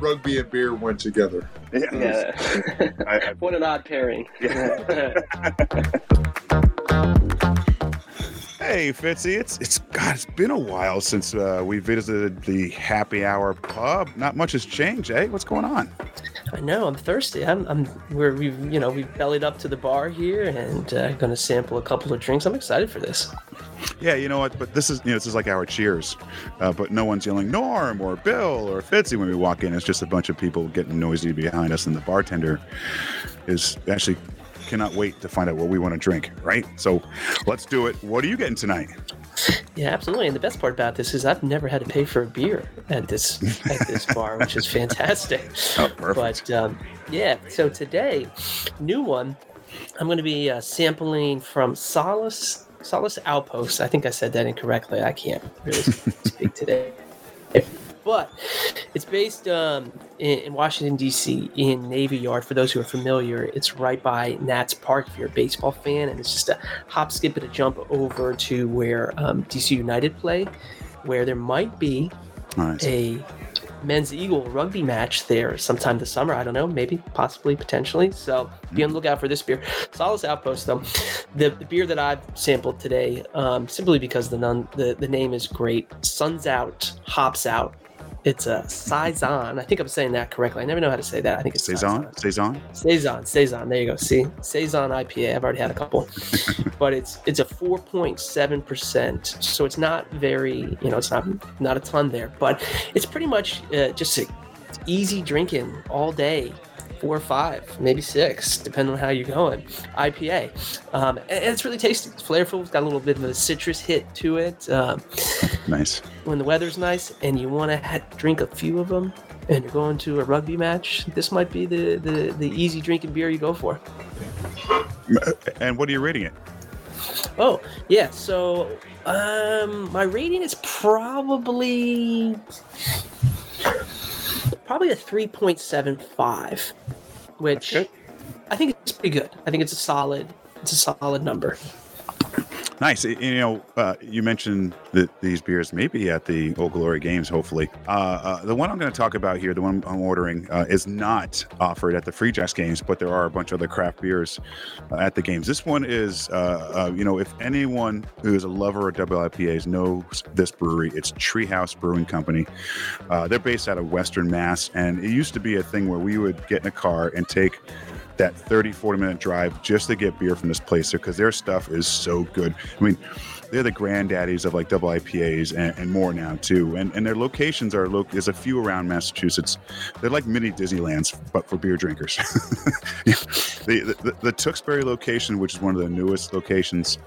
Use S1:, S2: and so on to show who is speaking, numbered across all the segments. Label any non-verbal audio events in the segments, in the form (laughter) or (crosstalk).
S1: rugby and beer went together.
S2: Yeah.
S3: I, (laughs) I,
S2: what an odd pairing. (laughs)
S3: hey, Fitzy, it's it's God, it's been a while since uh, we visited the Happy Hour pub. Not much has changed, eh? What's going on?
S4: I know I'm thirsty. I'm, I'm we're we've you know we've bellied up to the bar here and uh, going to sample a couple of drinks. I'm excited for this.
S3: Yeah, you know what? But this is you know this is like our cheers, uh, but no one's yelling Norm or Bill or Fitzy when we walk in. It's just a bunch of people getting noisy behind us, and the bartender is actually cannot wait to find out what we want to drink. Right? So let's do it. What are you getting tonight?
S4: Yeah, absolutely. And the best part about this is I've never had to pay for a beer at this at this (laughs) bar, which is fantastic.
S3: Oh, perfect.
S4: But um, yeah, so today, new one. I'm going to be uh, sampling from Solace Solace Outpost. I think I said that incorrectly. I can't really speak today. But it's based um, in, in Washington, D.C., in Navy Yard. For those who are familiar, it's right by Nats Park if you're a baseball fan. And it's just a hop, skip, and a jump over to where um, D.C. United play, where there might be
S3: Nice.
S4: a men's eagle rugby match there sometime this summer. I don't know, maybe, possibly, potentially. So be on the lookout for this beer. Solace Outpost, though, the, the beer that I've sampled today, um, simply because the, nun, the the name is great. Sun's out, hops out. It's a saison. I think I'm saying that correctly. I never know how to say that. I think it's
S3: Saison, saison.
S4: Saison, Saison. There you go. See, Saison IPA. I've already had a couple, (laughs) but it's it's a 4.7 percent. So it's not very, you know, it's not not a ton there, but it's pretty much uh, just a easy drinking all day. Four or five, maybe six, depending on how you're going. IPA, um, and, it's really tasty. It's flavorful. It's got a little bit of a citrus hit to it. Um,
S3: Nice.
S4: when the weather's nice and you want to ha- drink a few of them, and you're going to a rugby match, this might be the the, the easy drinking beer you go for.
S3: And what are you rating it?
S4: Oh, yeah. So, um, my rating is probably probably a three point seven five, which
S3: Okay.
S4: I think it's pretty good. I think it's a solid. It's a solid number.
S3: Nice. You know, uh, you mentioned that these beers may be at the Old Glory Games, hopefully. Uh, uh, the one I'm going to talk about here, the one I'm ordering, uh, is not offered at the Free Jacks Games, but there are a bunch of other craft beers uh, at the games. This one is, uh, you know, if anyone who is a lover of double IPAs knows this brewery, it's Treehouse Brewing Company. They're based out of Western Mass, and it used to be a thing where we would get in a car and take that 30 40 minute drive just to get beer from this place because their stuff is so good. I mean they're the granddaddies of like double ipas and, and more now too. And and their locations are lo- there's a few around massachusetts. They're like mini disneylands but for beer drinkers. (laughs) The, the the tewksbury location which is one of the newest locations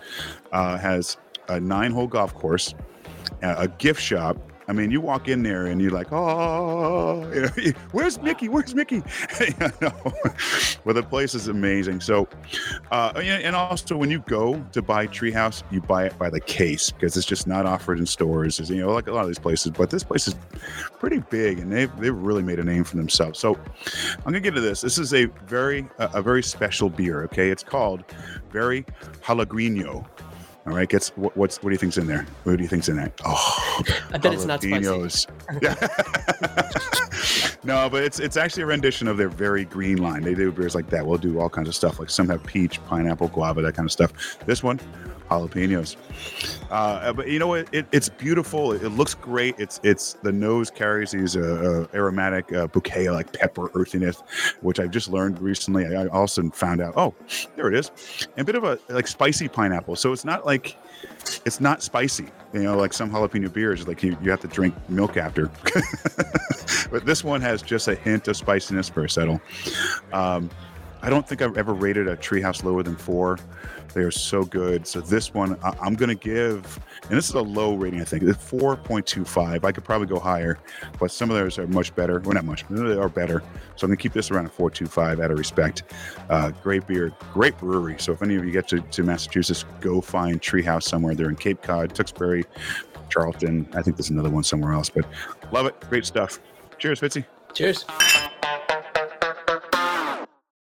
S3: uh, has a nine hole golf course a gift shop I mean, you walk in there and you're like, oh, (laughs) where's Mickey? Where's Mickey? (laughs) you know, well, the place is amazing. So, uh, and also when you go to buy Treehouse, you buy it by the case because it's just not offered in stores. It's, you know, like a lot of these places. But this place is pretty big, and they've they've really made a name for themselves. So, I'm gonna get to this. This is a very a, a very special beer. Okay, it's called Very Jalagreeño. All right, gets what, what's what do you think's in there? What do you think's in there? Oh,
S4: I bet it's not spicy.
S3: jalapenos. (laughs) No, but it's it's actually a rendition of their very green line. They do beers like that. We'll do all kinds of stuff. Like some have peach, pineapple, guava, that kind of stuff. This one, jalapenos. Uh, but you know what? It, it's beautiful. It, looks great. It's it's the nose carries these uh, uh, aromatic uh, bouquet like pepper earthiness, which I've just learned recently. I, I also found out. Oh, there it is, and a bit of a like spicy pineapple. So it's not like it's not spicy. You know, like some jalapeno beers, like you, you have to drink milk after. (laughs) but this one has just a hint of spiciness for a settle. Um, I don't think I've ever rated a treehouse lower than four. They are so good. So this one I, I'm going to give, and this is a low rating, I think. It's 4.25. I could probably go higher, but some of those are much better. Well, not much, they are better. So I'm going to keep this around a 4.25 out of respect. Uh, great beer, great brewery. So if any of you get to, to Massachusetts, go find Treehouse somewhere. They're in Cape Cod, Tewksbury, Charlton. I think there's another one somewhere else, but love it. Great stuff. Cheers, Fitzy.
S4: Cheers.